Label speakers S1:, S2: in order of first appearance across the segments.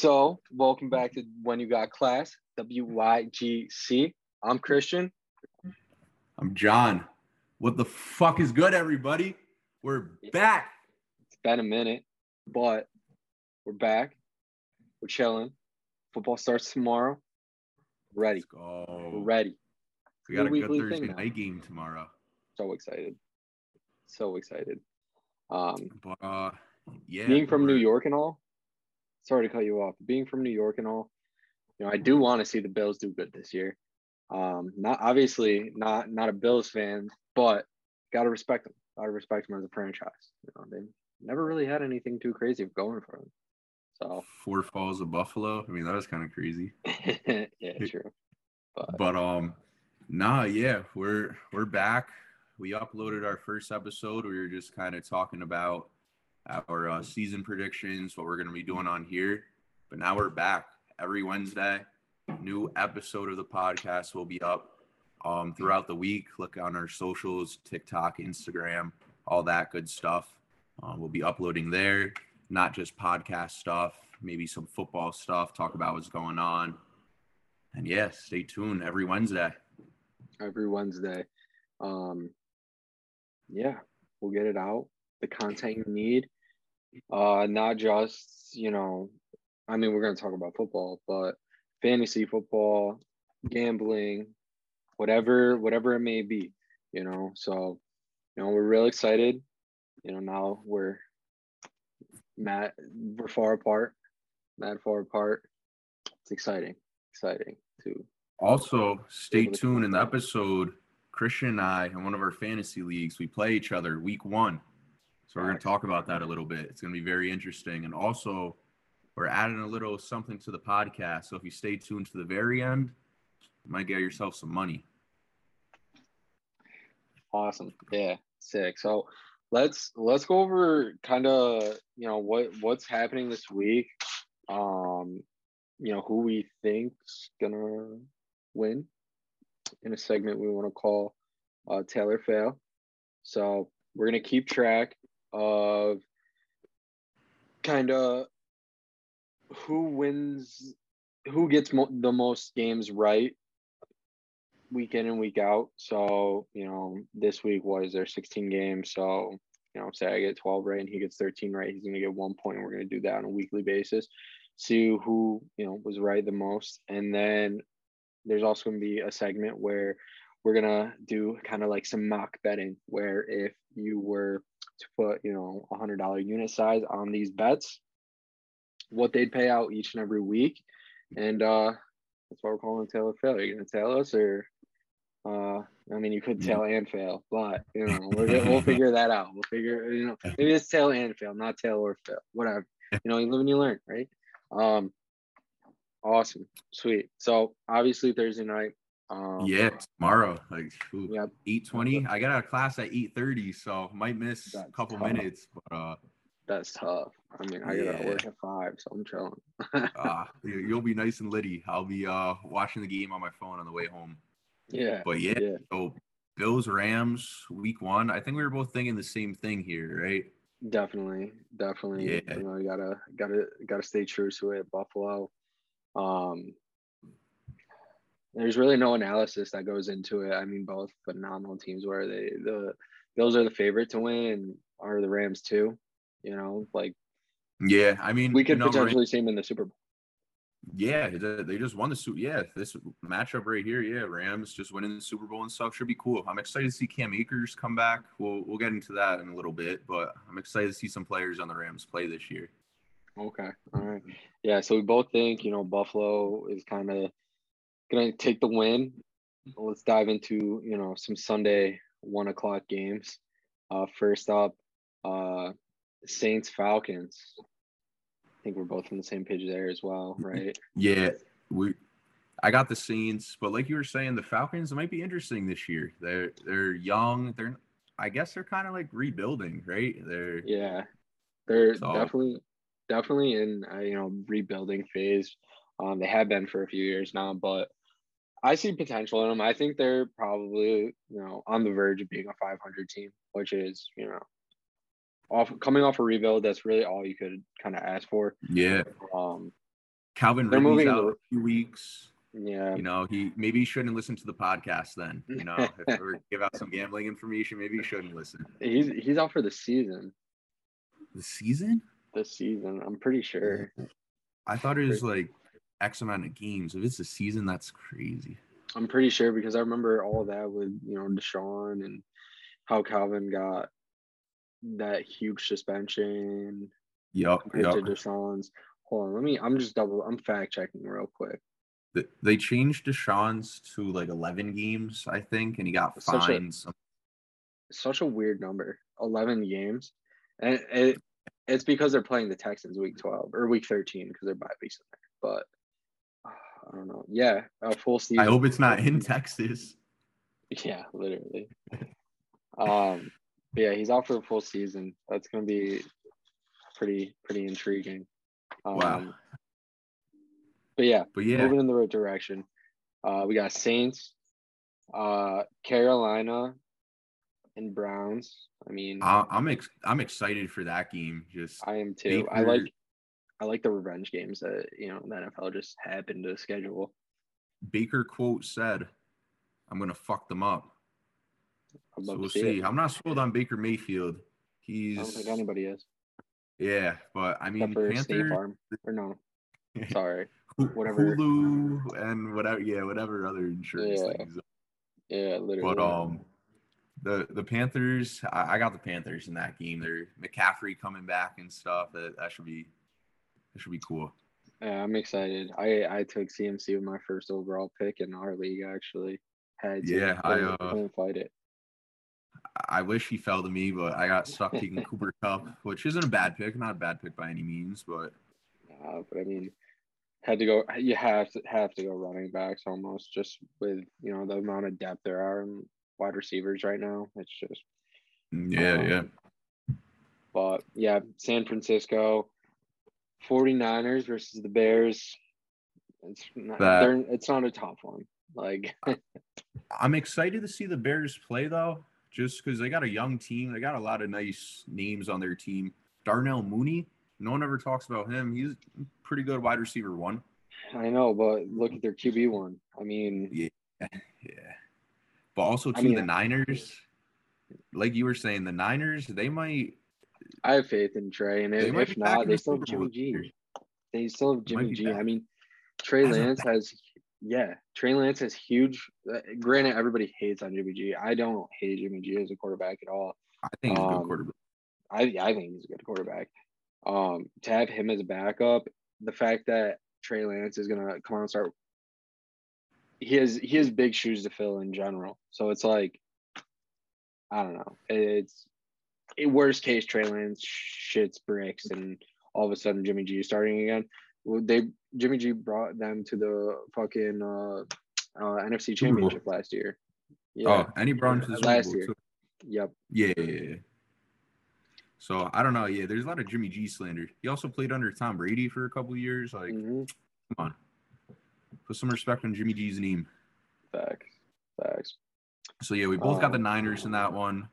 S1: So, welcome back to When You Got Class, WYGC. I'm Christian.
S2: I'm John. What the fuck is good, everybody? We're back.
S1: It's been a minute, but we're back. We're chilling. Football starts tomorrow. We're ready.
S2: Let's go.
S1: We're ready.
S2: We got a good Thursday
S1: now.
S2: night game tomorrow.
S1: So excited. So excited. Um,
S2: But uh yeah.
S1: being from New York and all, sorry to cut you off. Being from New York and all, you know, I do want to see the Bills do good this year. Um, not obviously not not a Bills fan, but gotta respect them. Gotta respect them as a franchise. You know, they never really had anything too crazy going for them. So
S2: Four Falls of Buffalo. I mean, that was kind of crazy.
S1: yeah, true. But
S2: But um nah, yeah, we're we're back. We uploaded our first episode. We were just kind of talking about our uh, season predictions, what we're going to be doing on here. But now we're back every Wednesday. New episode of the podcast will be up um, throughout the week. Look on our socials, TikTok, Instagram, all that good stuff. Uh, we'll be uploading there, not just podcast stuff, maybe some football stuff, talk about what's going on. And yeah, stay tuned every Wednesday.
S1: every Wednesday. Um, yeah, we'll get it out. The content you need, uh, not just you know, I mean, we're gonna talk about football, but fantasy football, gambling, whatever, whatever it may be, you know. So, you know, we're real excited. You know, now we're Matt, we're far apart, mad far apart. It's exciting, exciting too.
S2: Also, stay tuned in the episode. Christian and I, in one of our fantasy leagues, we play each other week one. So we're going to talk about that a little bit. It's going to be very interesting. And also, we're adding a little something to the podcast. So if you stay tuned to the very end, you might get yourself some money.
S1: Awesome. Yeah, sick. So let's let's go over kind of you know what what's happening this week. Um, you know who we think's gonna win in a segment we want to call uh, Tail or Fail. So we're gonna keep track of kind of who wins, who gets mo- the most games right week in and week out. So, you know, this week was there 16 games. So, you know, say I get 12 right and he gets 13 right, he's going to get one point. We're going to do that on a weekly basis. See who, you know, was right the most. And then there's also going to be a segment where we're going to do kind of like some mock betting where if you were to put, you know, a $100 unit size on these bets, what they'd pay out each and every week. And, uh, that's why we're calling Tail or fail. Are you gonna tell us or uh I mean you could tell and fail, but you know, we're, we'll figure that out. We'll figure you know, maybe it's tail and fail, not tail or fail. Whatever. You know, you live and you learn, right? Um awesome. Sweet. So obviously Thursday night. Um
S2: yeah, tomorrow, like ooh,
S1: Yep.
S2: 8:20. I got out of class at 8:30, so might miss a couple
S1: tough.
S2: minutes, but uh
S1: that's tough. I mean I gotta work at five, so I'm chilling.
S2: uh, you- you'll be nice and litty. I'll be uh watching the game on my phone on the way home.
S1: yeah.
S2: But yeah,
S1: Yeah.
S2: so Bills Rams week one. I think we were both thinking the same thing here, right?
S1: Definitely, definitely.
S2: Yeah.
S1: You know, you gotta gotta gotta stay true to it. Buffalo. Um there's really no analysis that goes into it. I mean, both phenomenal teams where they the Bills are the favorite to win and are the Rams too. You know, like
S2: Yeah, I mean,
S1: we could
S2: you know,
S1: potentially see them in the Super Bowl.
S2: yeah, they just won the Super. Yeah, this matchup right here, yeah, Rams just winning the Super Bowl and stuff should be cool. I'm excited to see Cam Akers come back. We'll we'll get into that in a little bit, but I'm excited to see some players on the Rams play this year.
S1: Okay. All right. Yeah. So we both think, you know, Buffalo is kind of to take the win. Let's dive into, you know, some Sunday one o'clock games. Uh, first up, uh, Saints Falcons. I think we're both on the same page there as well, right?
S2: Yeah, we. I got the Saints, but like you were saying, the Falcons might be interesting this year. They're they're young. They're I guess they're kind of like rebuilding, right? They're
S1: Yeah. They're
S2: So-
S1: definitely, definitely in, uh, you know, rebuilding phase. Um, they have been for a few years now, but I see potential in them. I think they're probably, you know, on the verge of being a 500 team, which is, you know, off coming off a rebuild. That's really all you could kind of ask for.
S2: yeah,
S1: Um,
S2: Calvin
S1: They're
S2: Ridley's
S1: moving
S2: out
S1: the-
S2: a few weeks.
S1: Yeah.
S2: You know, he maybe he shouldn't listen to the podcast then. You know, if we give out some gambling information, maybe he shouldn't listen.
S1: He's he's out for the season.
S2: The season?
S1: The season. I'm pretty sure.
S2: I thought it was like X amount of games. If it's a season, that's crazy.
S1: I'm pretty sure because I remember all that with you know Deshaun and how Calvin got that huge suspension
S2: Yup,
S1: compared
S2: yup.
S1: to Deshaun's. Hold on, let me. I'm just double. I'm fact checking real quick.
S2: Th- They changed Deshaun's to like 11 games, I think, and he got
S1: Such a-
S2: some-
S1: Such a weird number. Eleven games, and it it's because they're playing the Texans week 12 or week 13 because they're bye weeks in there. But I don't know. Yeah, a full season.
S2: I hope it's not in Texas.
S1: Yeah, literally. um, but yeah, he's out for a full season. That's gonna be pretty pretty intriguing. Um,
S2: Wow.
S1: But yeah,
S2: But yeah,
S1: moving in the right direction. Uh, we got Saints, uh, Carolina, and Browns. I mean,
S2: I- I'm ex- I'm excited for that game. Just
S1: I am too. I like I like the revenge games that you know the NFL just happened to schedule.
S2: Baker quote said, "I'm gonna fuck them up." So we'll
S1: see.
S2: see. I'm not sold on Baker Mayfield. He's I
S1: don't think anybody is,
S2: yeah, but I mean
S1: for State Farm. Or no, sorry. Whatever.
S2: Hulu, and whatever, yeah, whatever other insurance
S1: Yeah.
S2: things.
S1: Yeah, literally.
S2: But um, the the Panthers, I, I got the Panthers in that game. They're McCaffrey coming back and stuff. That that should be that should be cool.
S1: Yeah, I'm excited. I I took CMC with my first overall pick in our league. Actually, had.
S2: Yeah, I,
S1: couldn't,
S2: uh,
S1: couldn't fight it.
S2: I wish he fell to me, but I got stuck taking Cooper Kupp, which isn't a bad pick, not a bad pick by any means, but
S1: Uh, but I mean, had to go. You have to have to go running backs almost just with you know the amount of depth there are in wide receivers right now. It's just.
S2: yeah,
S1: Um,
S2: yeah.
S1: But yeah, San Francisco, 49ers versus the Bears. It's not,
S2: That-
S1: it's not a tough one. Like
S2: I'm excited to see the Bears play though, just because they got a young team. They got a lot of nice names on their team. Darnell Mooney, no one ever talks about him. He's a pretty good wide receiver one.
S1: I know, but look at their QB one. I mean,
S2: Yeah. Yeah. But also
S1: I mean-
S2: the Niners, like you were saying, the Niners, they might
S1: I have faith in Trey, and if, if not, they still have Jimmy G. They still have Jimmy G.
S2: back.
S1: I mean, Trey
S2: As
S1: Lance has, yeah, Trey Lance has huge. Uh, granted, everybody hates on Jimmy G. I don't hate Jimmy G as a quarterback at all.
S2: I think he's a good
S1: Um,
S2: quarterback.
S1: I I think he's a good quarterback. Um, to have him as a backup, the fact that Trey Lance is gonna come out and start, he has he has big shoes to fill in general. So it's like, I don't know. It's worst case, Trey Lance shits bricks, and all of a sudden Jimmy G is starting again. Well, they Jimmy G brought them to the fucking uh, uh, NFC Championship last year. Yeah.
S2: Oh, and he brought him to the Super
S1: Last year.
S2: too.
S1: Yep.
S2: Yeah, yeah, yeah. So I don't know. Yeah, there's a lot of Jimmy G slander. He also played under Tom Brady for a couple years. Like,
S1: hmm
S2: come on, put some respect on Jimmy G's name.
S1: Facts. Facts.
S2: So yeah, we both got the
S1: Um,
S2: Niners in that one.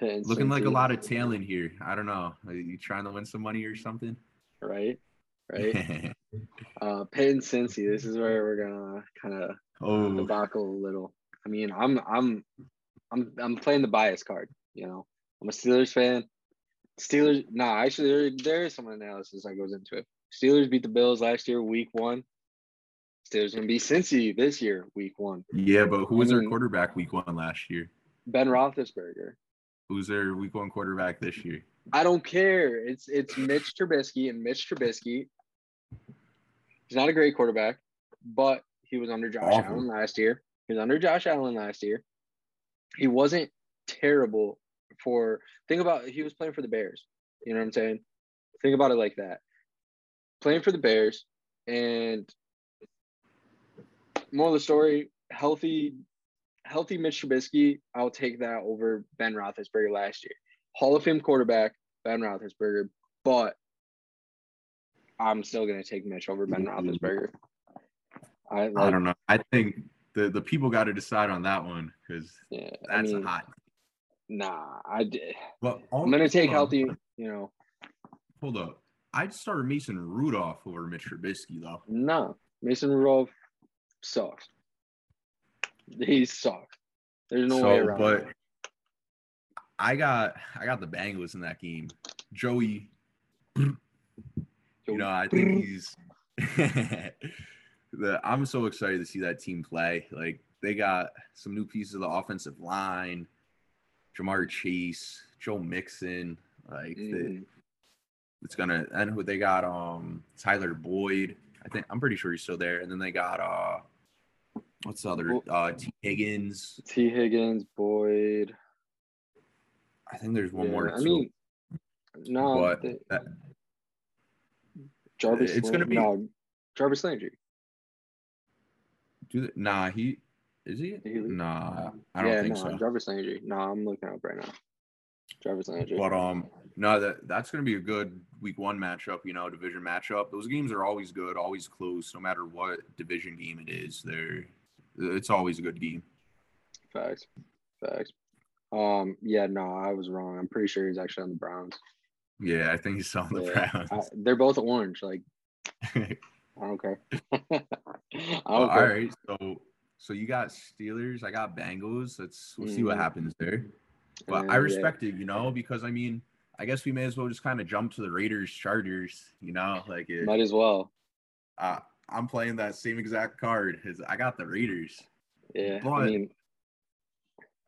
S2: Looking like a lot of talent here. I don't know. Are you trying to win some money or something?
S1: right? Right. uh, Pitt and Cincy. This is where we're gonna kind of
S2: oh,
S1: debacle a little. I mean, I'm I'm I'm I'm playing the bias card. You know, I'm a Steelers fan. Steelers. Nah, actually, there, there is some analysis that goes into it. Steelers beat the Bills last year, week one. Steelers gonna beat Cincy this year, week one.
S2: yeah, but who was
S1: I
S2: their quarterback week one last year?
S1: Ben Roethlisberger.
S2: Who's their week one quarterback this year?
S1: I don't care. It's it's Mitch Trubisky and Mitch Trubisky. He's not a great quarterback, but he was under Josh
S2: Awful.
S1: Allen last year. He was under Josh Allen last year. He wasn't terrible for think about he was playing for the Bears. You know what I'm saying? Think about it like that. Playing for the Bears and more of the story, healthy healthy Mitch Trubisky, I'll take that over Ben Roethlisberger last year. Hall of Fame quarterback, Ben Roethlisberger, but I'm still gonna take Mitch over Ben Roethlisberger. I, like,
S2: I don't know. I think the the people got to decide on that one because
S1: Yeah,
S2: that's
S1: I mean,
S2: hot.
S1: nah. I did.
S2: But
S1: I'm gonna take
S2: hold on.
S1: healthy. You know,
S2: Hold up. I'd start Mason Rudolph over Mitch Trubisky though.
S1: No, Mason Rudolph sucks. He sucks. There's no way
S2: so,
S1: around
S2: but
S1: it.
S2: I got I got the Bengals in that game. Joey, you know, I think he's the I'm so excited to see that team play. Like they got some new pieces of the offensive line, Ja'Marr Chase, Joe Mixon, like the,
S1: Mhm.
S2: it's gonna and who they got um Tyler Boyd. I think I'm pretty sure he's still there. And then they got uh what's the other uh Tee Higgins.
S1: Tee Higgins, Boyd.
S2: I think there's one more.
S1: I mean, no,
S2: but
S1: the-
S2: that,
S1: Jarvis.
S2: it's gonna be-
S1: no, Jarvis Landry.
S2: do the, nah he is he?
S1: He-
S2: Nah, I don't
S1: yeah,
S2: think
S1: no,
S2: so.
S1: Jarvis Landry. No, I'm looking up right now. Jarvis Landry.
S2: But um, no, that that's gonna be a good week one matchup. You know, division matchup. Those games are always good, always close, no matter what division game it is. They're it's always a good game.
S1: Facts. Facts. Um. Yeah. No, I was wrong. I'm pretty sure he's actually on the Browns.
S2: Yeah, I think he's on the
S1: Yeah,
S2: Browns.
S1: I, they're both orange. Like I don't care. I don't
S2: Well,
S1: care.
S2: right, so so you got Steelers, I got Bengals. Let's we'll see what
S1: Mhm.
S2: happens there. But
S1: And,
S2: I
S1: yeah,
S2: respect it, you know, because I mean, I guess we may as well just kind of jump to the Raiders Chargers, you know, like it,
S1: Might as well.
S2: uh, I'm playing that same exact card. Is I got the Raiders.
S1: Yeah. I mean,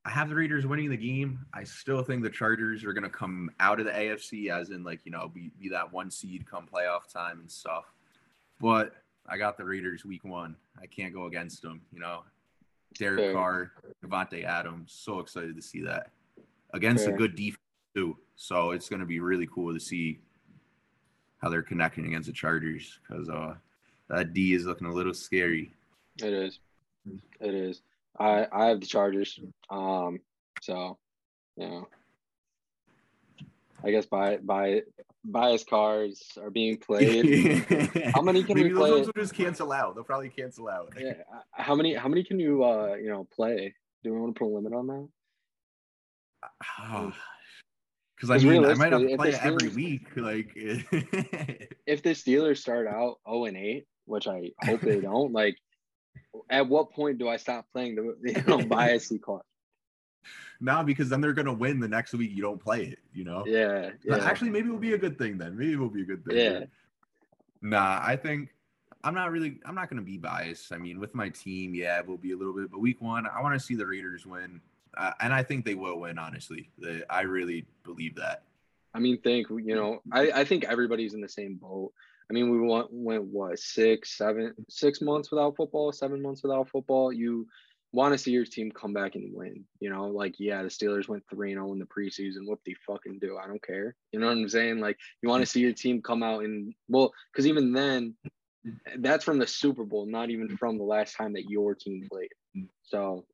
S2: I have the Raiders winning the game. I still think the Chargers are gonna come out of the AFC as in like you know be, be that one seed come playoff time and stuff. But I got the Raiders week one. I can't go against them. You know, Derek
S1: Fair.
S2: Carr, Davante Adams. So excited to see that against
S1: Fair.
S2: a good defense too. So it's gonna be really cool to see how they're connecting against the Chargers because uh that D is looking a little scary.
S1: it is. It is. I I have the Chargers. Um. So, you know, I guess by by bias cards are being played. How many can we
S2: Maybe those
S1: play?
S2: ones will just cancel out. They'll probably cancel out.
S1: yeah. uh, How many? How many can you uh you know play? Do we want to put a limit on that?
S2: Because I mean, I might have to play it every week. Like,
S1: If the Steelers start out 0 and 8, which I hope they don't, like, at what point do I stop playing the you know biasy card?
S2: now because then they're gonna win the next week. You don't play it, you know.
S1: Yeah. Yeah.
S2: Actually, maybe it'll be a good thing then. Maybe it will be a good thing.
S1: Yeah.
S2: Nah, I think I'm not really. I'm not gonna be biased. I mean, with my team, yeah, it will be a little bit. But week one, I want to see the Raiders win, uh, and I think they will win. Honestly, They- I really believe that.
S1: I mean, think you know, I, I think everybody's in the same boat. I mean, we went, went what six, seven, six months without football, seven months without football. You want to see your team come back and win. You know, like yeah, the Steelers went three and zero in the preseason. What they fucking do? I don't care. You know what I'm saying? Like you want to see your team come out and well, because even then, that's from the Super Bowl, not even from the last time that your team played. So,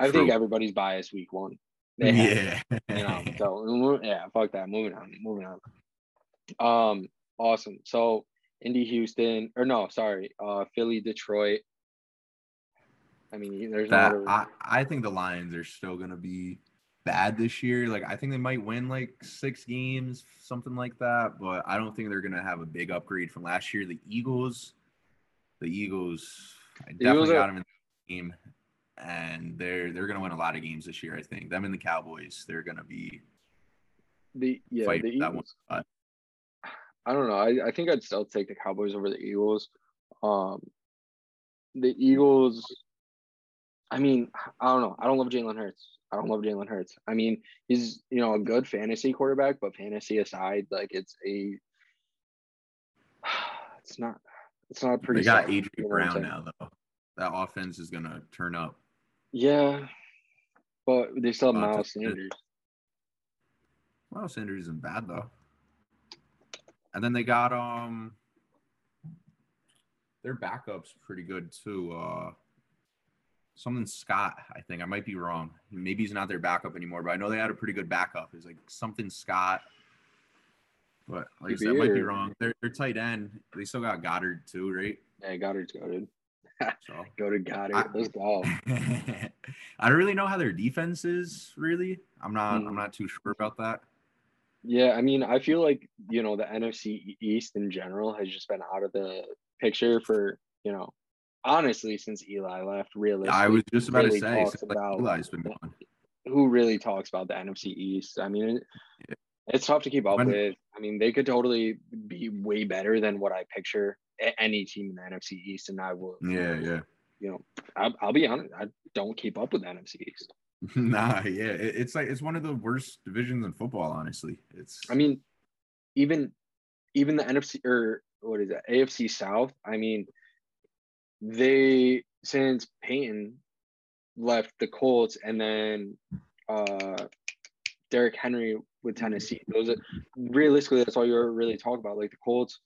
S1: I think everybody's biased week one. They have
S2: Yeah.
S1: you know, so yeah, fuck that. Moving on, moving on. Um, awesome. So Indy, Houston, or no, sorry, uh, Philly, Detroit. I mean, there's
S2: that
S1: I
S2: I, I think the Lions are still gonna be bad this year. Like I think they might win like six games, something like that. But I don't think they're gonna have a big upgrade from last year. The Eagles, the Eagles, I definitely
S1: Eagles are-
S2: got them in the game, and they're they're gonna win a lot of games this year. I think them and the Cowboys, they're gonna be
S1: the yeah, the
S2: for that one
S1: Eagles. I don't know. I, I think I'd still take the Cowboys over the Eagles. Um, the Eagles. I mean, I don't know. I don't love Jalen Hurts. I don't love Jalen Hurts. I mean, he's you know a good fantasy quarterback, but fantasy aside, like it's a, it's not, it's not a pretty.
S2: They got
S1: solid, you
S2: Adrian
S1: know
S2: Brown now though. That offense is gonna turn up.
S1: Yeah, but they still have Miles Sanders.
S2: Miles Sanders isn't bad though. And then they got um their backups pretty good too. Uh something Scott, I think. I might be wrong. Maybe he's not their backup anymore, but I know they had a pretty good backup. It's like something Scott. But like I said, I might be wrong. they're tight end, they still got Goedert too, right?
S1: Yeah, Goedert's goaded.
S2: So
S1: Go to Goedert.
S2: I-
S1: Let's go.
S2: I don't really know how their defense is really. I'm not
S1: Mm.
S2: I'm not too sure about that.
S1: Yeah, I mean, I feel like you know the NFC East in general has just been out of the picture for you know, honestly, since Eli left. really.
S2: I was just about
S1: really
S2: to say,
S1: talks
S2: like,
S1: about-
S2: Eli's been gone.
S1: who really talks about the NFC East? I mean,
S2: Yeah.
S1: it's tough to keep up
S2: When-
S1: with. I mean, they could totally be way better than what I picture any team in the NFC East, and I will.
S2: Yeah, yeah.
S1: You know, I'll, I'll be honest. I don't keep up with the NFC East.
S2: nah, yeah. It, it's like it's one of the worst divisions in football, honestly. It's
S1: I mean, even even the NFC or what is that AFC South? I mean, they since Peyton left the Colts and then uh Derrick Henry with Tennessee. Those are realistically that's all you're really talking about. Like the Colts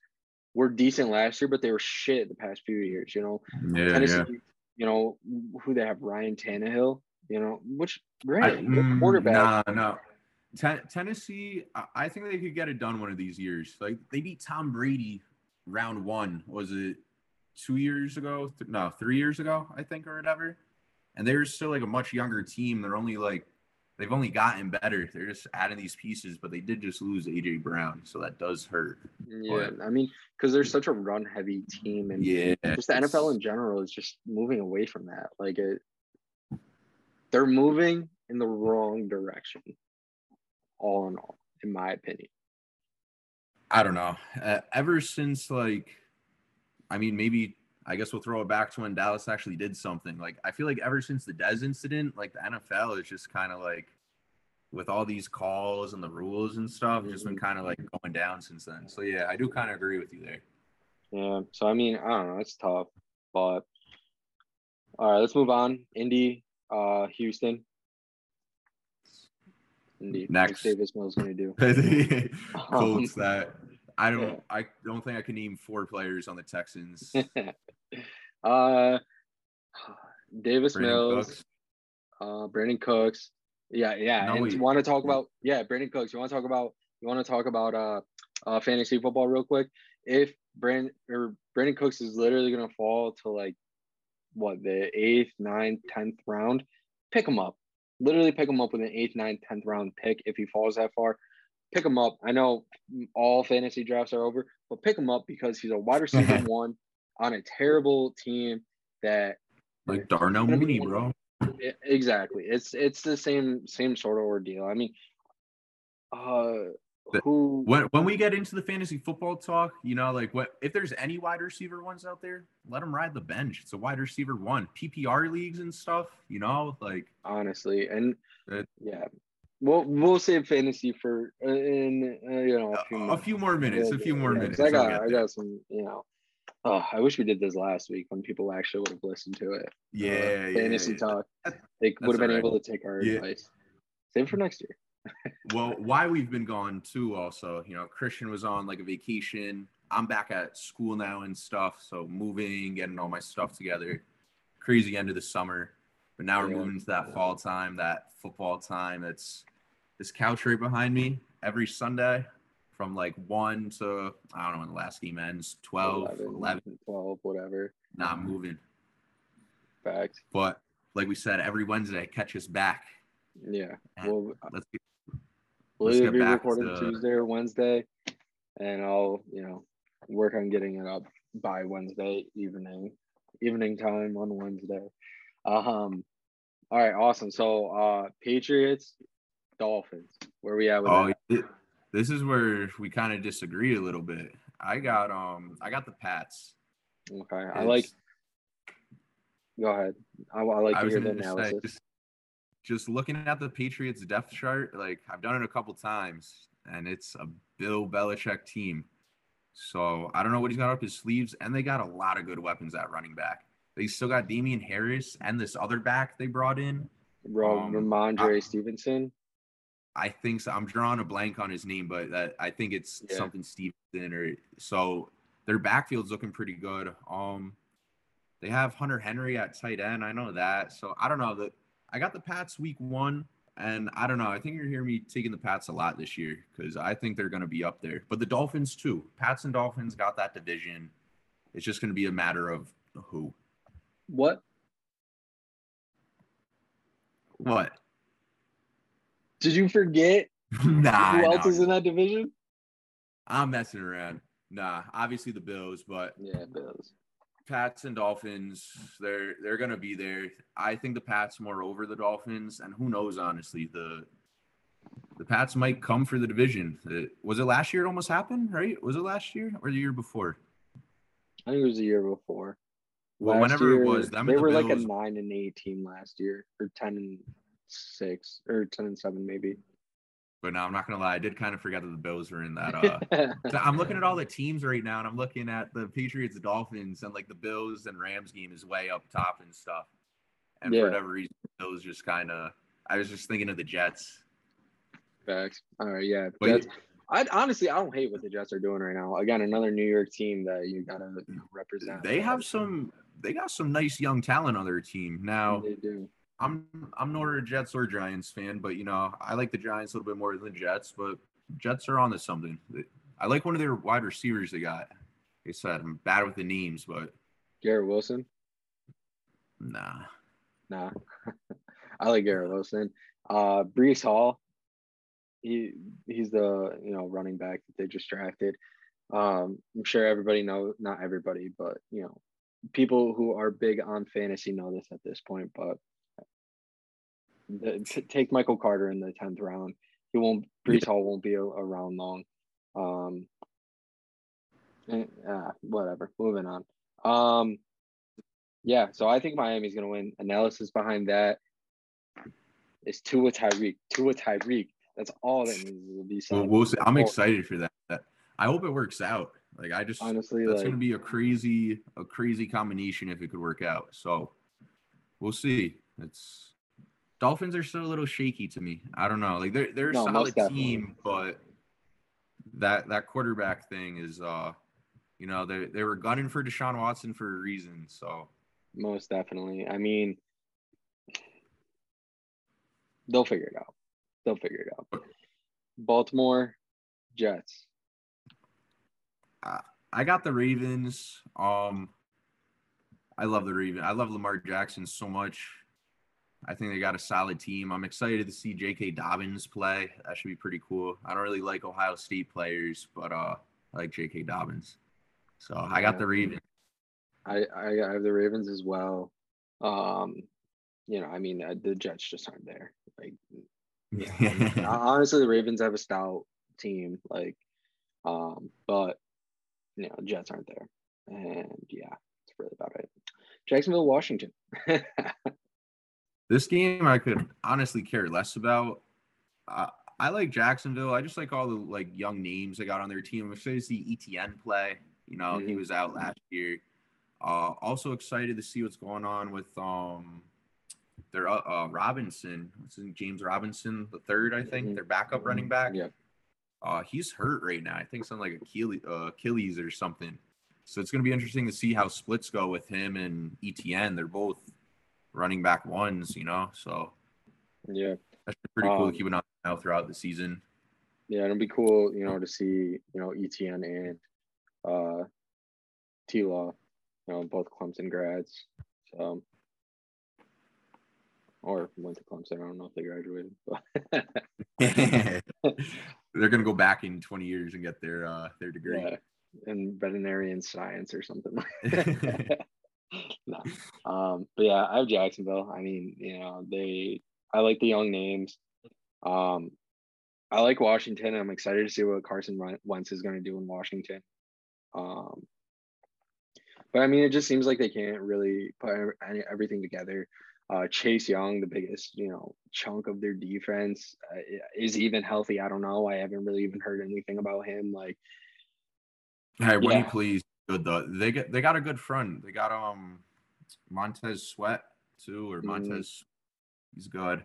S1: were decent last year, but they were shit the past few years. You know,
S2: yeah,
S1: Tennessee.
S2: yeah.
S1: You know who they have Ryan Tannehill. You know which
S2: I-
S1: great good
S2: mm,
S1: quarterback.
S2: Nah, no. Ten- Tennessee, I, I think they could get it done one of these years. Like they beat Tom Brady round one. Was it two years ago? Th- no, three years ago, I think, or whatever. And they're still like a much younger team. They're only like they've only gotten better. They're just adding these pieces, but they did just lose AJ Brown, so that does hurt.
S1: Yeah, I mean, because they're such a run-heavy team, and
S2: Yeah,
S1: just the NFL in general is just moving away from that. Like it, they're moving in the wrong direction. All in all, in my opinion.
S2: I don't know. Uh, ever since like, I mean, maybe I guess we'll throw it back to when Dallas actually did something. Like, I feel like ever since the Dez incident, like the NFL is just kind of like, with all these calls and the rules and stuff, just been kind of like going down since then. So yeah, I do kind of agree with you there.
S1: Yeah. So I mean, I don't know. It's tough, but all right, let's move on. Indy, uh, Houston. Indy.
S2: Next.
S1: Davis Mills gonna do?
S2: Colts that I don't
S1: yeah.
S2: I don't think I can name four players on the Texans.
S1: uh, Davis
S2: Brandon
S1: Mills.
S2: Cooks.
S1: Uh, Brandin Cooks. Yeah, yeah.
S2: No,
S1: and you want to talk about yeah, Brandin Cooks. You want to talk about you want to talk about uh, uh fantasy football real quick. If Brandon or Brandin Cooks is literally gonna fall to like what the eighth, ninth, tenth round, pick him up. Literally pick him up with an eighth, ninth, tenth round pick if he falls that far. Pick him up. I know all fantasy drafts are over, but pick him up because he's a wide receiver one on a terrible team that
S2: Like Darnell
S1: Gonna
S2: Mooney, bro.
S1: Exactly. It's it's the same same sort of ordeal. I mean, uh, who?
S2: When when we get into the fantasy football talk, you know, like what if there's any wide receiver ones out there, let them ride the bench. It's a wide receiver one, PPR leagues and stuff. You know, like
S1: Honestly, and
S2: It-
S1: yeah, we'll we'll save fantasy for uh, in uh, you know a few,
S2: a, a few more minutes, a few more
S1: Yeah,
S2: minutes.
S1: I
S2: we'll
S1: got I got some you know. Oh, I wish we did this last week when people actually would have listened to it. Uh,
S2: yeah, yeah,
S1: fantasy
S2: yeah.
S1: talk. They would have been
S2: alright.
S1: able to take our
S2: Yeah.
S1: advice. Save it for next year.
S2: Well, why we've been gone too, also, you know, Christian was on like a vacation. I'm back at school now and stuff. So moving, getting all my stuff together. Crazy end of the summer. But now we're moving to that fall time, that football time. It's this couch right behind me every Sunday from like one to, I don't know when the last game ends, 12, 11,
S1: 12, whatever.
S2: not mm-hmm. moving.
S1: Fact.
S2: But like we said, every Wednesday, catch us back.
S1: Yeah.
S2: And
S1: Well,
S2: Let's get,
S1: We'll be recording
S2: to-
S1: Tuesday or Wednesday, and I'll you know work on getting it up by Wednesday evening, evening time on Wednesday. Um, all right, awesome. So, uh, Patriots, Dolphins, where we at with
S2: Oh,
S1: that?
S2: this is where we kind of disagree a little bit. I got um, I got the Pats.
S1: Okay, I like. Go ahead. I, I like
S2: I
S1: to hear the
S2: gonna say,
S1: analysis.
S2: just, just looking at the Patriots depth chart, like I've done it a couple times, and it's a Bill Belichick team. So I don't know what he's got up his sleeves, and they got a lot of good weapons at running back. They still got Damien Harris and this other back they brought in.
S1: Bro,
S2: um,
S1: Rhamondre
S2: I-
S1: Stevenson.
S2: I think so. I'm drawing a blank on his name, but that I think it's
S1: Yeah.
S2: something Stevenson or so. Their backfield's looking pretty good. Um, they have Hunter Henry at tight end. I know that. So I don't know that. I got the Pats week one, and I don't know. I think you're hearing me taking the Pats a lot this year because I think they're going to be up there. But the Dolphins too. Pats and Dolphins got that division. It's just going to be a matter of who.
S1: What?
S2: What?
S1: Did you forget
S2: nah.
S1: Who else
S2: nah.
S1: is in that division?
S2: I'm messing around. Nah, obviously the Bills, but
S1: Yeah, Bills.
S2: Pats and Dolphins, they're they're gonna be there. I think the Pats more over the Dolphins, and who knows? Honestly, the the Pats might come for the division. Uh, was it last year? It almost happened, right? Was it last year or the year before?
S1: I think it was the year before.
S2: Well,
S1: Last
S2: whenever it was, them
S1: they
S2: the
S1: were like a nine and eight team last year, or ten and six, or ten and seven maybe.
S2: But no, I'm not gonna lie. I did kind of forget that the Bills were in that. Uh, I'm looking at all the teams right now, and I'm looking at the Patriots, the Dolphins, and like the Bills and Rams game is way up top and stuff. And
S1: Yeah.
S2: for whatever reason, those just kind of. I was just thinking of the Jets.
S1: Facts. All right, yeah.
S2: But
S1: Jets. I honestly, I don't hate what the Jets are doing right now. Again, another New York team that you gotta represent.
S2: They have some. They got some nice young talent on their team. Now,
S1: They do.
S2: I'm I'm not a Jets or Giants fan, but you know I like the Giants a little bit more than the Jets. But Jets are on to something. I like one of their wide receivers they got. They said I'm bad with the names, but
S1: Garrett Wilson.
S2: nah.
S1: Nah, I like Garrett Wilson. Uh, Breece Hall. He he's the you know running back that they just drafted. Um, I'm sure everybody know not everybody, but you know people who are big on fantasy know this at this point. But the, take Michael Carter in the tenth round. He won't. Breece Hall won't be a, around long. Um, and, uh, whatever. Moving on. Um, yeah, so I think Miami's gonna win. Analysis behind that is Tua Tyreek. Tua Tyreek. That's all that needs to be said.
S2: Well, see. I'm excited for that. I hope it works out. Like I just
S1: Honestly,
S2: that's
S1: like
S2: gonna be a crazy a crazy combination if it could work out. So we'll see. It's Dolphins are still a little shaky to me. I don't know. Like they're they're a
S1: No,
S2: solid team, but that that quarterback thing is uh you know they they were gunning for Deshaun Watson for a reason. So
S1: most definitely. I mean, they'll figure it out. They'll figure it out. Baltimore Jets.
S2: I got the Ravens. Um, I love the Ravens. I love Lamar Jackson so much. I think they got a solid team. I'm excited to see J.K. Dobbins play. That should be pretty cool. I don't really like Ohio State players, but uh, I like J.K. Dobbins. So I got the Ravens.
S1: I, I have the Ravens as well. Um, you know, I mean, uh, the Jets just aren't there. Like, yeah. honestly, the Ravens have a stout team. Like, um, but you know, Jets aren't there, and yeah, it's really about it. Jacksonville, Washington.
S2: this game I could honestly care less about. Uh, I like Jacksonville. I just like all the like young names they got on their team. I'm excited to see ETN play. You know, he
S1: Mhm.
S2: was out last year. Uh, also excited to see what's going on with um their uh, uh Robinson. What's his? James Robinson the third, I think.
S1: Mhm.
S2: Their backup running back.
S1: Yeah.
S2: Uh, he's hurt right now. I think something like Achilles, uh, Achilles or something. So it's going to be interesting to see how splits go with him and ETN. They're both running back ones, you know. So
S1: Yeah.
S2: that's pretty cool
S1: Um,
S2: to keep an eye out throughout the season.
S1: Yeah, it'll be cool, you know, to see, you know, ETN and uh T Law, you know, both Clemson grads. So or went to Clemson. I don't know if they graduated, but
S2: They're going to go back in 20 years and get their uh, their degree.
S1: yeah, in veterinarian science or something like that. no. Um, but yeah, I have Jacksonville. I mean, you know, they I like the young names. Um, I like Washington. I'm excited to see what Carson Wen- Wentz is going to do in Washington. Um, but I mean, it just seems like they can't really put any, everything together. Uh, Chase Young, the biggest, you know, chunk of their defense, uh, is even healthy. I don't know. I haven't really even heard anything about him. Like,
S2: Hey, when
S1: Yeah.
S2: he plays good though, they get they got a good front. They got um Montez Sweat too, or
S1: Mhm.
S2: Montez. He's good.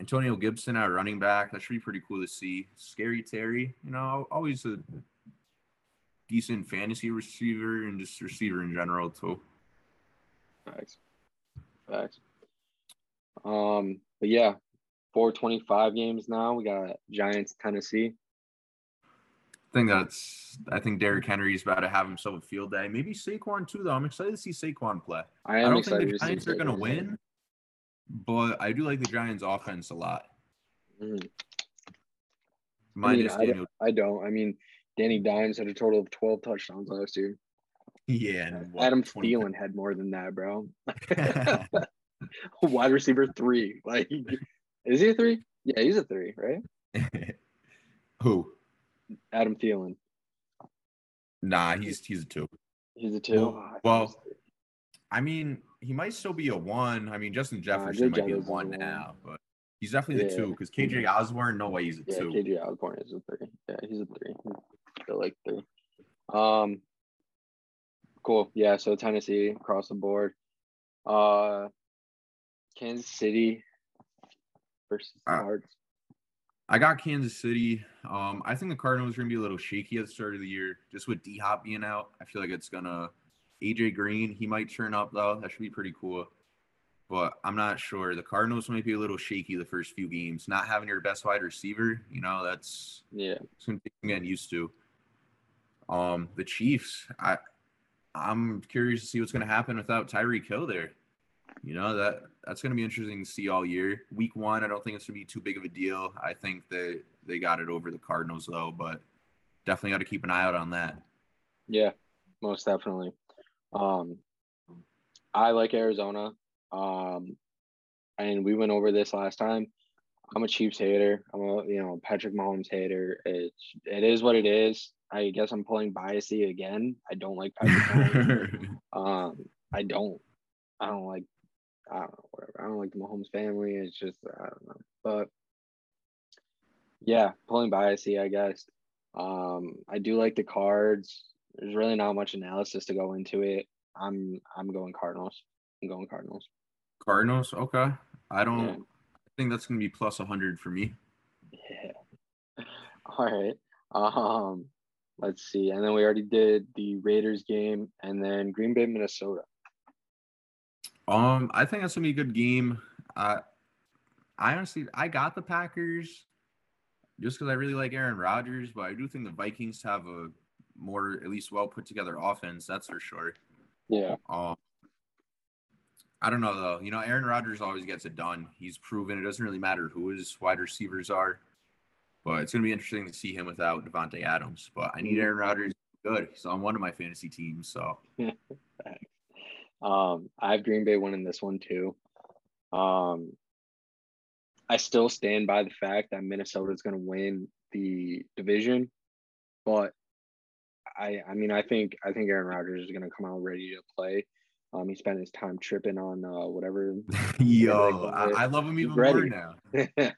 S2: Antonio Gibson at running back. That should be pretty cool to see. Scary Terry, you know, always a decent fantasy receiver and just receiver in general too.
S1: Facts. Facts. Um, but yeah, 425 games now. We got Giants, Tennessee.
S2: I think that's. I think Derrick Henry's about to have himself a field day. Maybe Saquon too, though. I'm excited to see Saquon play.
S1: I
S2: I don't think the Giants are going to win, but I do like the Giants' offense a lot.
S1: Mm-hmm.
S2: Minus
S1: I, mean. I, I don't. I mean, Danny Dimes had a total of 12 touchdowns last year.
S2: Yeah, and what,
S1: Adam
S2: 20
S1: Thielen had more than that, bro. Wide receiver three. Like, is he a three? Yeah, he's a three, right?
S2: Who?
S1: Adam Thielen.
S2: Nah, he's he's a two.
S1: He's a two.
S2: Well-
S1: Oh, I
S2: well,
S1: he was three.
S2: I mean, he might still be a one. I mean, Justin Jefferson
S1: Jay
S2: might be a one
S1: one.
S2: now, but he's definitely the
S1: Yeah.
S2: two because KJ Osborne, no way he's a
S1: yeah,
S2: two.
S1: KJ Osborne is a three. Yeah, he's a three. Feel like three. Um, cool. Yeah, so Tennessee across the board. Uh, Kansas City versus
S2: Uh,
S1: Cards.
S2: I got Kansas City. Um, I think the Cardinals are gonna be a little shaky at the start of the year, just with D Hop being out. I feel like it's gonna AJ Green. He might turn up though. That should be pretty cool. But I'm not sure. The Cardinals might be a little shaky the first few games. Not having your best wide receiver, you know, that's
S1: Yeah,
S2: something I'm getting used to. Um, the Chiefs, I I'm curious to see what's gonna happen without Tyreek Hill there. You know, that that's gonna be interesting to see all year. Week one, I don't think it's gonna be too big of a deal. I think they they got it over the Cardinals though, but definitely got to keep an eye out on that.
S1: yeah, most definitely. Um, I like Arizona. Um, and we went over this last time. I'm a Chiefs hater. I'm a you know Patrick Mahomes hater. It's it is what it is. I guess I'm pulling biasy again. I don't like Patrick Mahomes. Um, I don't. I don't like. I don't know. Whatever. I don't like the Mahomes family. It's just I don't know. But yeah, pulling biasy, I guess. Um, I do like the cards. There's really not much analysis to go into it. I'm I'm going Cardinals. I'm going Cardinals.
S2: Cardinals, okay. I don't
S1: Yeah.
S2: I think that's gonna be plus hundred for me.
S1: Yeah. All right. Um, let's see. And then we already did the Raiders game, and then Green Bay, Minnesota.
S2: Um, I think that's gonna be a good game. Uh, I honestly, I got the Packers just because I really like Aaron Rodgers, but I do think the Vikings have a more, at least, well put together offense. That's for sure.
S1: Yeah.
S2: Um, I don't know though. You know, Aaron Rodgers always gets it done. He's proven it doesn't really matter who his wide receivers are, but it's gonna be interesting to see him without Davante Adams. But I need Aaron Rodgers good. He's on one of my fantasy teams, so
S1: Um, I have Green Bay winning this one too. Um, I still stand by the fact that Minnesota is going to win the division, but I, I mean, I think I think Aaron Rodgers is going to come out ready to play. Um, he spent his time tripping on uh, whatever.
S2: yo, I, I love him even more now.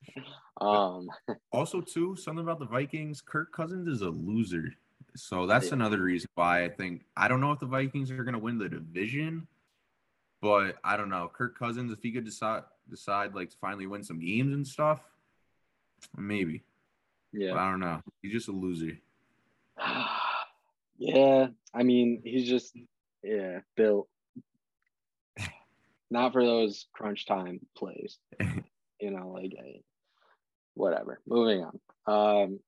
S1: um,
S2: Also, too, something about the Vikings. Kirk Cousins is a loser, so that's
S1: Yeah.
S2: another reason why I think I don't know if the Vikings are going to win the division, but I don't know. Kirk Cousins, if he could decide decide like to finally win some games and stuff, maybe. But
S1: yeah,
S2: I don't know. He's just a loser.
S1: yeah. I mean, he's just yeah built not for those crunch time plays. you know, like whatever. Moving on. Um,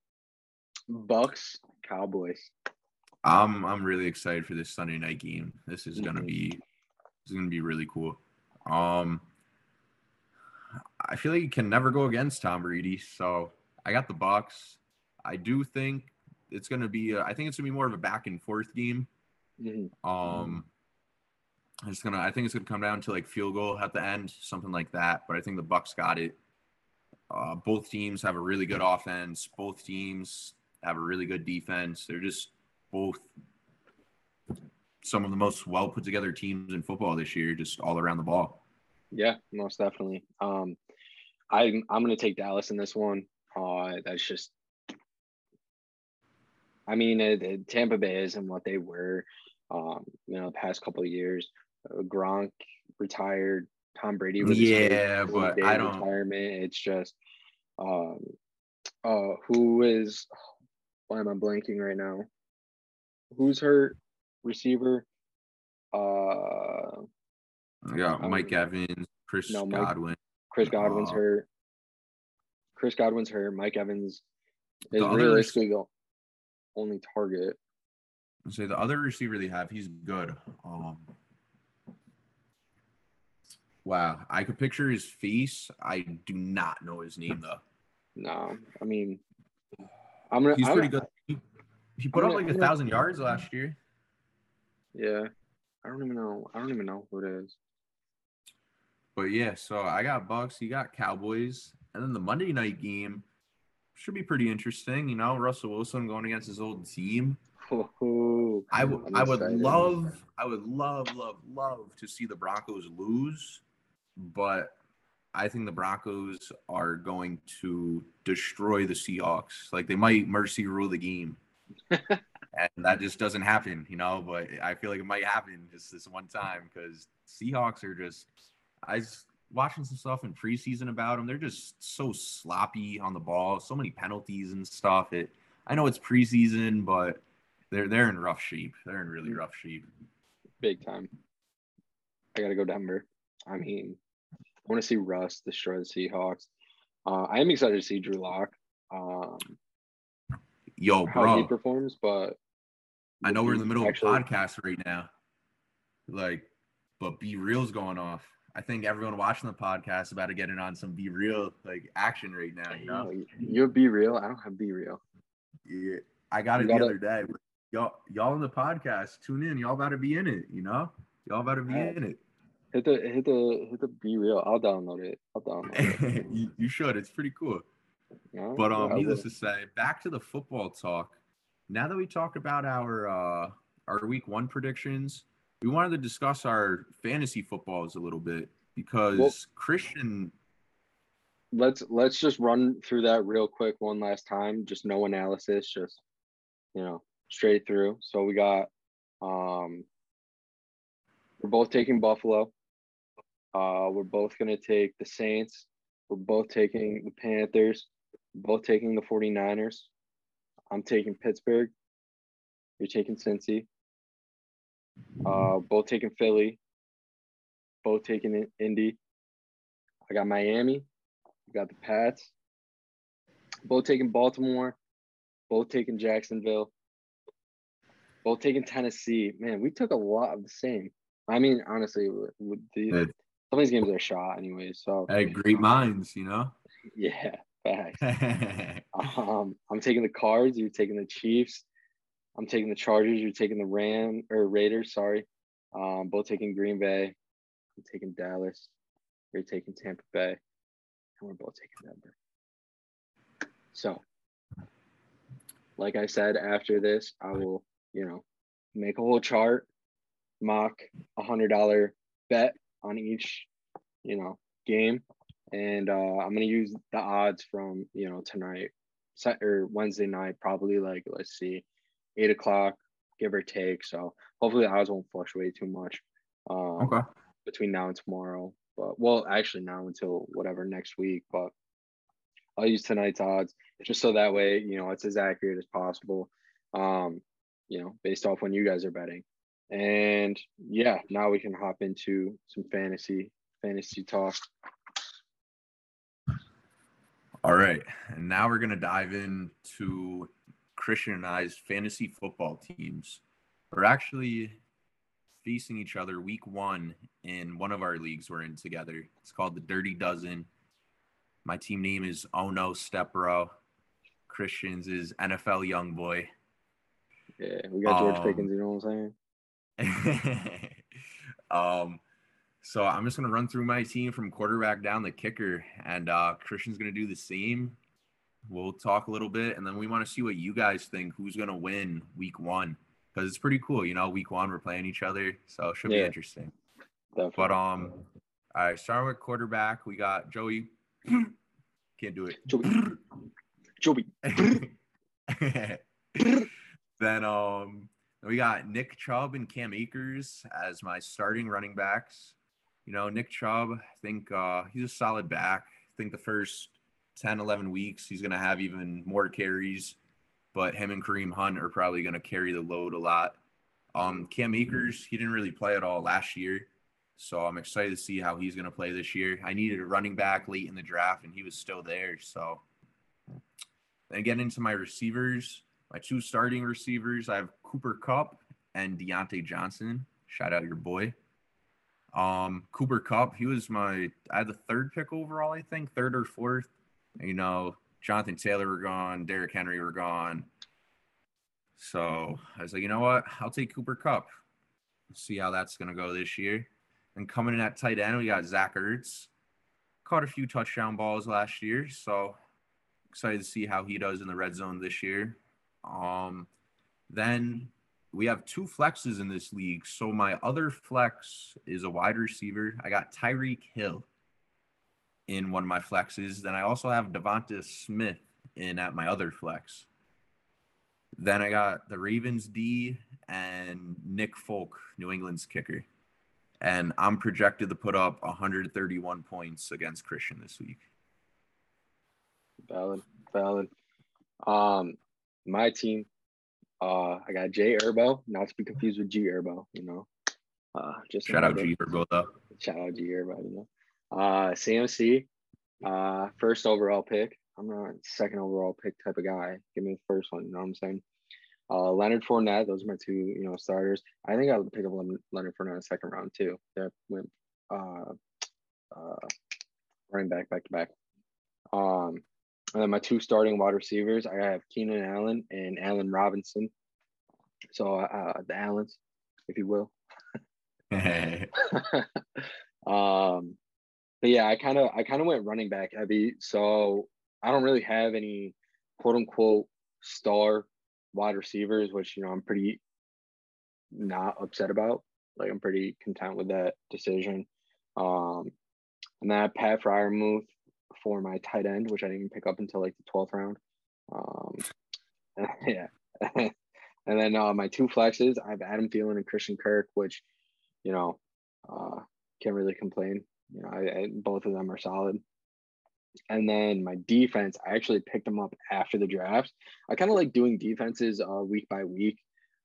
S1: Bucs Cowboys.
S2: I'm I'm really excited for this Sunday night game. This is gonna
S1: Mhm.
S2: be is gonna be really cool. Um, I feel like you can never go against Tom Brady, so I got the Bucs. I do think it's gonna be. A, I think it's gonna be more of a back and forth game.
S1: Mhm.
S2: Um, it's gonna. I think it's gonna come down to like field goal at the end, something like that. But I think the Bucs got it. Uh, both teams have a really good offense. Both teams have a really good defense. They're just both some of the most well put together teams in football this year, just all around the ball.
S1: Yeah, most definitely. Um, I'm I'm gonna take Dallas in this one. Uh, that's just. I mean, uh, the Tampa Bay isn't what they were, um, you know, the past couple of years. Uh, Gronk retired. Tom Brady was
S2: Yeah, but I don't.
S1: retirement. It's just, um, uh, who is? Why am I blanking right now? Who's hurt? Receiver. Uh,
S2: got Mike
S1: um,
S2: Evans, Chris
S1: no, Mike-
S2: Godwin.
S1: Chris Godwin's
S2: Uh,
S1: hurt. Chris Godwin's hurt. Mike Evans is realistically the only target.
S2: Say the other receiver they have, he's good. Um, wow, I could picture his face. I do not know his name though.
S1: No, I mean, I'm gonna.
S2: He's
S1: I'm
S2: pretty
S1: gonna-
S2: good. He, he put
S1: I'm
S2: up
S1: gonna-
S2: like a thousand yards last year.
S1: Yeah. I don't even know. I don't even know who it is.
S2: But yeah, so I got Bucs, you got Cowboys, and then the Monday night game should be pretty interesting. You know, Russell Wilson going against his old team.
S1: Ooh,
S2: I would
S1: I'm
S2: would love I would love love love to see the Broncos lose, but I think the Broncos are going to destroy the Seahawks. Like they might mercy rule the game. and that just doesn't happen, you know, but I feel like it might happen just this one time cuz Seahawks are just I was watching some stuff in preseason about them. They're just so sloppy on the ball, so many penalties and stuff. It I know it's preseason, but they're they're in rough shape. They're in really rough shape.
S1: Big time. I gotta go Denver. I mean, I want to see Russ destroy the Seahawks. Uh, I am excited to see Drew Lock. Um,
S2: Yo,
S1: how he performs, but
S2: I know we're in the middle
S1: Actually-
S2: of a podcast right now. Like, but BeReal's going off. I think everyone watching the podcast is about to get in on some BeReal like action right now. You know,
S1: you have BeReal. I don't have BeReal.
S2: yeah, I got it
S1: You
S2: the
S1: gotta-
S2: other day. Y'all, y'all in the podcast, tune in. Y'all about to be in it. You know, y'all about to be
S1: Alright.
S2: in it.
S1: Hit the hit the hit the BeReal. I'll download it. I'll download it.
S2: you, you should. It's pretty cool.
S1: Yeah,
S2: But um, needless to say, back to the football talk. Now that we talked about our uh our week one predictions, we wanted to discuss our fantasy footballs a little bit because
S1: Well-
S2: Christian
S1: let's let's just run through that real quick one last time. Just no analysis, just you know, straight through. So we got um we're both taking Buffalo. Uh we're both gonna take the Saints. We're both taking the Panthers. We're both taking the 49ers. I'm taking Pittsburgh. You're taking Cincy. Uh both taking Philly. Both taking Indy. I got Miami. We got the Pats. Both taking Baltimore. Both taking Jacksonville. Both taking Tennessee. Man, we took a lot of the same. I mean, honestly, with the some of these games are shot anyway. So
S2: had great minds, you know.
S1: yeah, facts. Um, I'm taking the Cards. You're taking the Chiefs. I'm taking the Chargers. You're taking the Ram or Raiders. Sorry. Um, both taking Green Bay. I'm taking Dallas. You're taking Tampa Bay, and we're both taking Denver. So, like I said, after this, I will, you know, make a whole chart, mock a hundred dollar bet on each, you know, game, and uh, I'm gonna use the odds from you know tonight, set or Wednesday night, probably like let's see, eight o'clock, give or take. So hopefully the odds won't fluctuate too much. Um,
S2: okay.
S1: between now and tomorrow. But well, actually now until whatever next week. But I'll use tonight's odds just so that way you know it's as accurate as possible. Um, you know, based off when you guys are betting. And yeah, now we can hop into some fantasy fantasy talk.
S2: All right, and now we're gonna dive into Christian and I's fantasy football teams. We're actually facing each other week one in one of our leagues we're in together. It's called the Dirty Dozen. My team name is Oh No Step Bro. Christian's is NFL Young Boy.
S1: Yeah, we got George
S2: Um,
S1: Pickens. You know what I'm saying?
S2: um, so I'm just gonna run through my team from quarterback down the kicker, and uh, Christian's gonna do the same. We'll talk a little bit, and then we want to see what you guys think. Who's gonna win week one? Because it's pretty cool, you know. Week one, we're playing each other, so it should be interesting.
S1: Definitely.
S2: But um, all right, starting with quarterback, we got Joey. Can't do it.
S1: Joey. Joey.
S2: then um we got Nick Chubb and Cam Akers as my starting running backs. You know, Nick Chubb, I think uh he's a solid back. I think the first 10, 11 weeks he's going to have even more carries, but him and Kareem Hunt are probably going to carry the load a lot. Um Cam Akers, he didn't really play at all last year. So I'm excited to see how he's going to play this year. I needed a running back late in the draft and he was still there, so then getting into my receivers, my two starting receivers, I have Cooper Kupp and Diontae Johnson. Shout out your boy. Um, Cooper Kupp, he was my I had the third pick overall, I think, third or fourth. You know, Jonathan Taylor were gone, Derrick Henry were gone. So I was like, you know what? I'll take Cooper Kupp. See how that's gonna go this year. And coming in at tight end, we got Zach Ertz. Caught a few touchdown balls last year, so excited to see how he does in the red zone this year. Um, then we have two flexes in this league. So my other flex is a wide receiver. I got Tyreek Hill in one of my flexes. Then I also have DeVonta Smith in at my other flex. Then I got the Ravens D and Nick Folk, New England's kicker. And I'm projected to put up 131 points against Christian this week.
S1: Valid, valid. Um, my team, uh, I got Jay Herbo, not to be confused with G Herbo, you know. Uh, just
S2: shout out G Herbo though.
S1: Shout out G Herbo, you know. Uh, CMC, uh, first overall pick. I'm not second overall pick type of guy. Give me the first one. You know what I'm saying? Uh, Leonard Fournette. Those are my two, you know, starters. I think I would pick up Leonard Fournette in the second round too. That went uh, uh, running back back to back. Um, and then my two starting wide receivers, I have Keenan Allen and Allen Robinson. So uh, the Allens, if you will. um, but yeah, I kind of I kind of went running back heavy. So I don't really have any quote unquote star wide receivers, which you know I'm pretty not upset about. Like I'm pretty content with that decision. Um, and then Pat Freiermuth for my tight end, which I didn't pick up until like the 12th round. Um, yeah. and then uh, my two flexes, I have Adam Thielen and Christian Kirk, which, you know, uh, can't really complain. You know, I, I, both of them are solid. And then my defense, I actually picked them up after the draft. I kind of like doing defenses uh, week by week.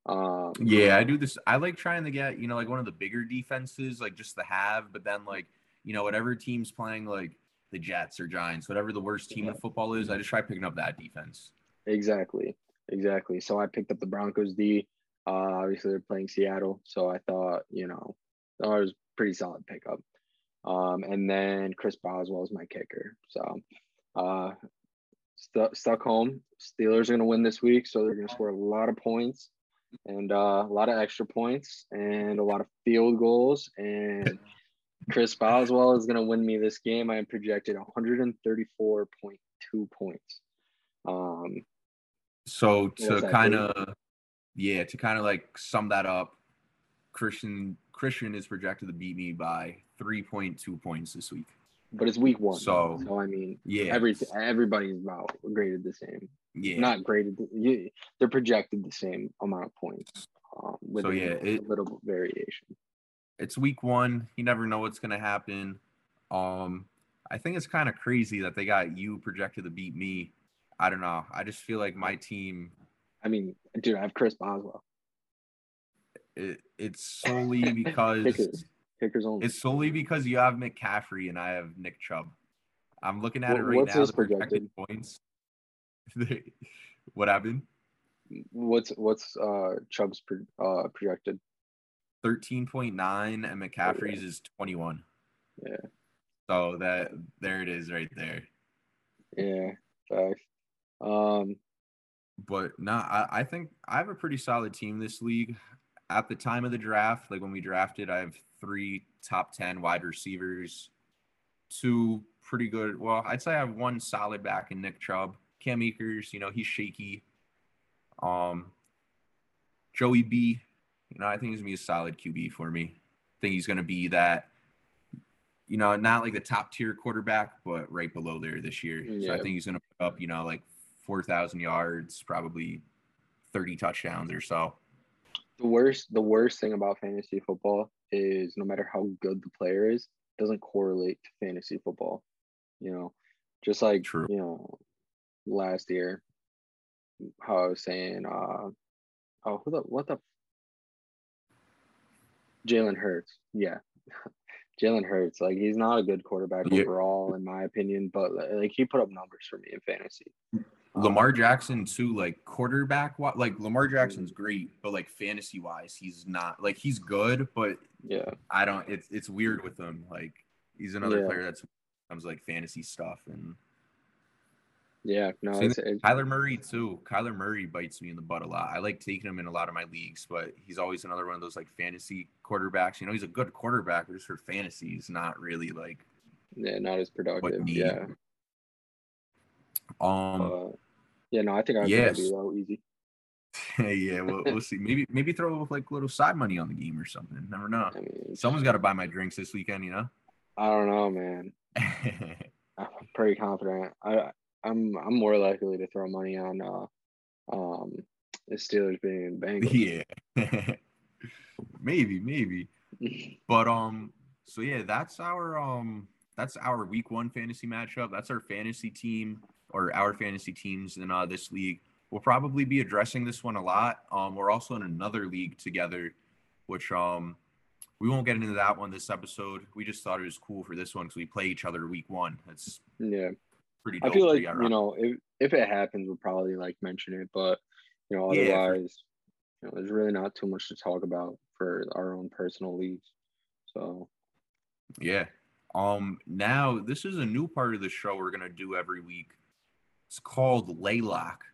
S1: Um,
S2: yeah, I do this. I like trying to get, you know, like one of the bigger defenses, like just to have, but then like, you know, whatever team's playing like the Jets or Giants, whatever the worst team in football is, I just try picking up that defense.
S1: Exactly. Exactly. So I picked up the Broncos D. Uh, obviously, they're playing Seattle. So I thought, you know, that was pretty solid pickup. Um, and then Chris Boswell is my kicker. So uh, st- stuck home. Steelers are going to win this week. So they're going to score a lot of points and uh, a lot of extra points and a lot of field goals. And Chris Boswell is going to win me this game. I am projected 134.2 points. Um,
S2: so to kind of, yeah, to kind of like sum that up, Christian Christian is projected to beat me by 3.2 points this week.
S1: But it's week one. So, so I mean, yeah, every everybody's about graded the same. Yeah, not graded. They're projected the same amount of points. Um, with so yeah, a, it, a little variation
S2: it's week one. You never know what's gonna happen. Um, I think it's kind of crazy that they got you projected to beat me. I don't know. I just feel like my team.
S1: I mean, dude, I have Chris Boswell.
S2: It, it's solely because
S1: kickers. kickers only.
S2: It's solely because you have McCaffrey and I have Nick Chubb. I'm looking at it right now. The projected points. what happened?
S1: What's what's uh Chubb's pro, uh projected?
S2: 13.9 and McCaffrey's is 21.
S1: Yeah.
S2: So that there it is right there.
S1: Yeah, facts. Um
S2: but no, I, I think I have a pretty solid team this league. At the time of the draft, like when we drafted, I have three top 10 wide receivers, two pretty good. Well, I'd say I have one solid back in Nick Chubb. Cam Akers, you know, he's shaky. Um, Joey B, you know, I think he's gonna be a solid QB for me. I think he's gonna be that, you know, not like the top tier quarterback, but right below there this year. Yeah. So I think he's gonna put up, you know, like four thousand yards, probably thirty touchdowns or so.
S1: The worst, the worst thing about fantasy football is no matter how good the player is, doesn't correlate to fantasy football. You know, just like True. you know, last year, how I was saying, uh, oh, who the what the Jalen Hurts. Yeah. Jalen Hurts, like he's not a good quarterback yeah. overall, in my opinion, but like he put up numbers for me in fantasy.
S2: Lamar um, Jackson too, like quarterback, like Lamar Jackson's great, but like fantasy wise, he's not like he's good, but
S1: yeah,
S2: I don't. It's it's weird with him. Like he's another yeah. player that's comes like fantasy stuff, and
S1: Yeah, no, it's, it's
S2: Kyler Murray too. Kyler Murray bites me in the butt a lot. I like taking him in a lot of my leagues, but he's always another one of those like fantasy quarterbacks. You know, he's a good quarterback, but just for fantasy, he's not really like
S1: yeah, not as productive. Yeah.
S2: um
S1: Uh, yeah, no, I think I'd
S2: Yes.
S1: be low easy.
S2: yeah, we'll, we'll see. Maybe maybe throw like a little side money on the game or something. Never know.
S1: I mean,
S2: Someone's got to buy my drinks this weekend, you know.
S1: I don't know, man. I'm pretty confident. I I'm I'm more likely to throw money on uh um the Steelers being Bengals.
S2: yeah. maybe, maybe. But um, so yeah, that's our um, that's our week one fantasy matchup. That's our fantasy team or our fantasy teams in uh, this league. We'll probably be addressing this one a lot. Um, we're also in another league together, which um, we won't get into that one this episode. We just thought it was cool for this one because we play each other week one. That's
S1: yeah.
S2: Pretty.
S1: I feel like you know if if it happens, we'll probably like mention it, but you know
S2: Yeah, for-
S1: otherwise, you know, there's really not too much to talk about for our own personal leagues. So
S2: Yeah. Um now this is a new part of the show we're gonna do every week. It's called Laylock.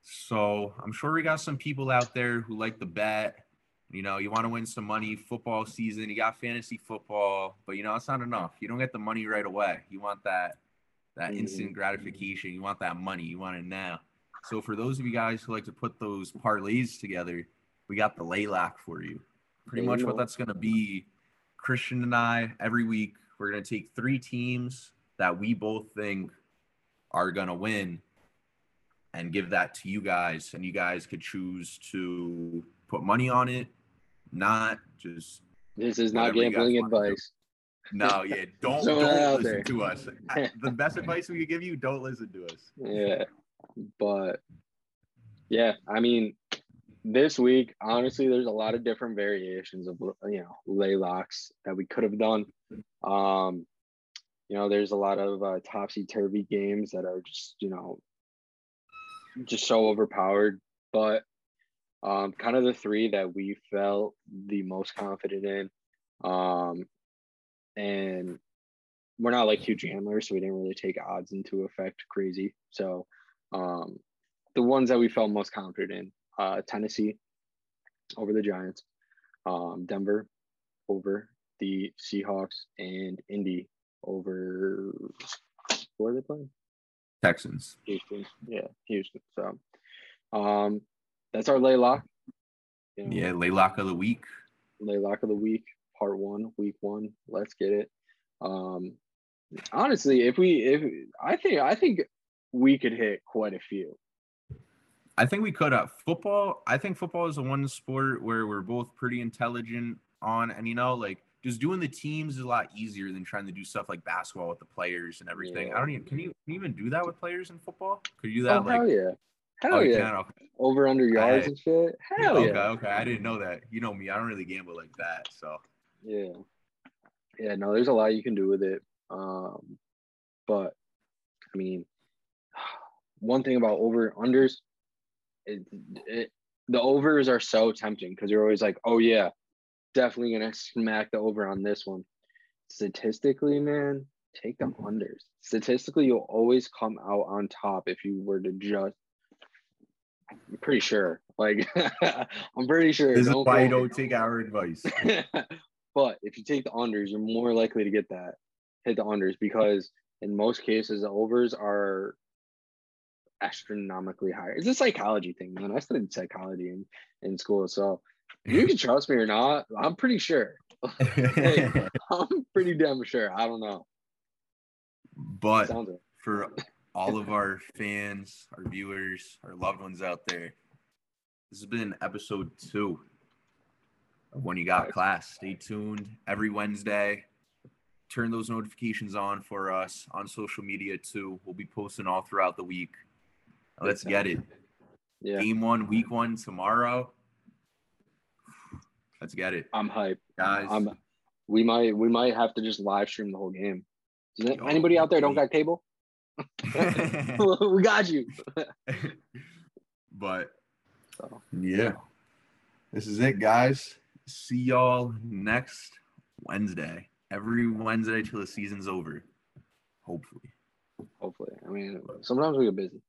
S2: So I'm sure we got some people out there who like the bet. You know, you want to win some money, football season, you got fantasy football, but you know, it's not enough. You don't get the money right away. You want that that
S1: Mhm.
S2: instant gratification. You want that money. You want it now. So for those of you guys who like to put those parlays together, we got the Laylock for you. Pretty much what that's going to be Christian and I every week we're going to take three teams that we both think are going to win and give that to you guys and you guys could choose to put money on it not just
S1: this is not
S2: Whatever you guys
S1: gambling
S2: do.
S1: advice.
S2: No yeah don't don't listen
S1: there.
S2: to us the best advice we could give you don't listen to us
S1: Yeah, but yeah, I mean, this week, honestly, there's a lot of different variations of you know laylocks that we could have done. Um, you know, there's a lot of uh, topsy turvy games that are just you know just so overpowered, but um, kind of the three that we felt the most confident in, um, and we're not like huge gamblers, so we didn't really take odds into effect crazy. So um, the ones that we felt most confident in, uh, Tennessee over the Giants, um, Denver over the Seahawks, and Indy over where are they playing?
S2: texans
S1: Houston. Yeah, Houston. So um, that's our laylock. You know,
S2: yeah laylock of the week
S1: laylock of the week, part one, week one. Let's get it. Um, honestly, if we, if I think, I think we could hit quite a few.
S2: I think we could have football. I think football is the one sport where we're both pretty intelligent on, and you know, like just doing the teams is a lot easier than trying to do stuff like basketball with the players and everything.
S1: Yeah.
S2: I don't even can you, can you even do that with players in football? Could you do that
S1: Oh,
S2: like
S1: hell yeah. Hell
S2: oh,
S1: yeah.
S2: Okay.
S1: Over under yards
S2: I-
S1: and shit. Hell
S2: okay,
S1: yeah.
S2: okay. I didn't know that. You know me, I don't really gamble like that. So
S1: Yeah. Yeah, no, there's a lot you can do with it. Um, but I mean, one thing about over unders, it, it, the overs are so tempting because you're always like, oh yeah, definitely gonna smack the over on this one. Statistically, man, take the unders. Statistically, you'll always come out on top if you were to just. I'm pretty sure. Like, I'm pretty sure.
S2: this is
S1: Don't
S2: why you don't take our advice.
S1: but if you take the unders, you're more likely to get that hit the unders because in most cases the overs are astronomically higher. It's a psychology thing, man. I studied psychology in, in school, so you can trust me or not. I'm pretty sure. I'm pretty damn sure. I don't know.
S2: but for all of our fans, our viewers, our loved ones out there, this has been episode two When You Got Class. Stay tuned every Wednesday. Turn those notifications on for us on social media too. We'll be posting all throughout the week. Let's get it.
S1: Yeah,
S2: Game one, week one tomorrow. Let's get it,
S1: I'm hyped.
S2: guys.
S1: I'm. We might we might have to just live stream the whole game. Does
S2: Yo,
S1: anybody out there don't got cable? we got you.
S2: but yeah, this is it, guys. See y'all next Wednesday. Every Wednesday till the season's over. Hopefully.
S1: Hopefully, I mean, sometimes we get busy.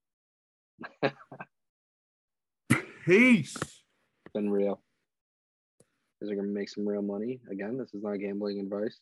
S2: Peace.
S1: Been real. Is it gonna make some real money again. This is not gambling advice.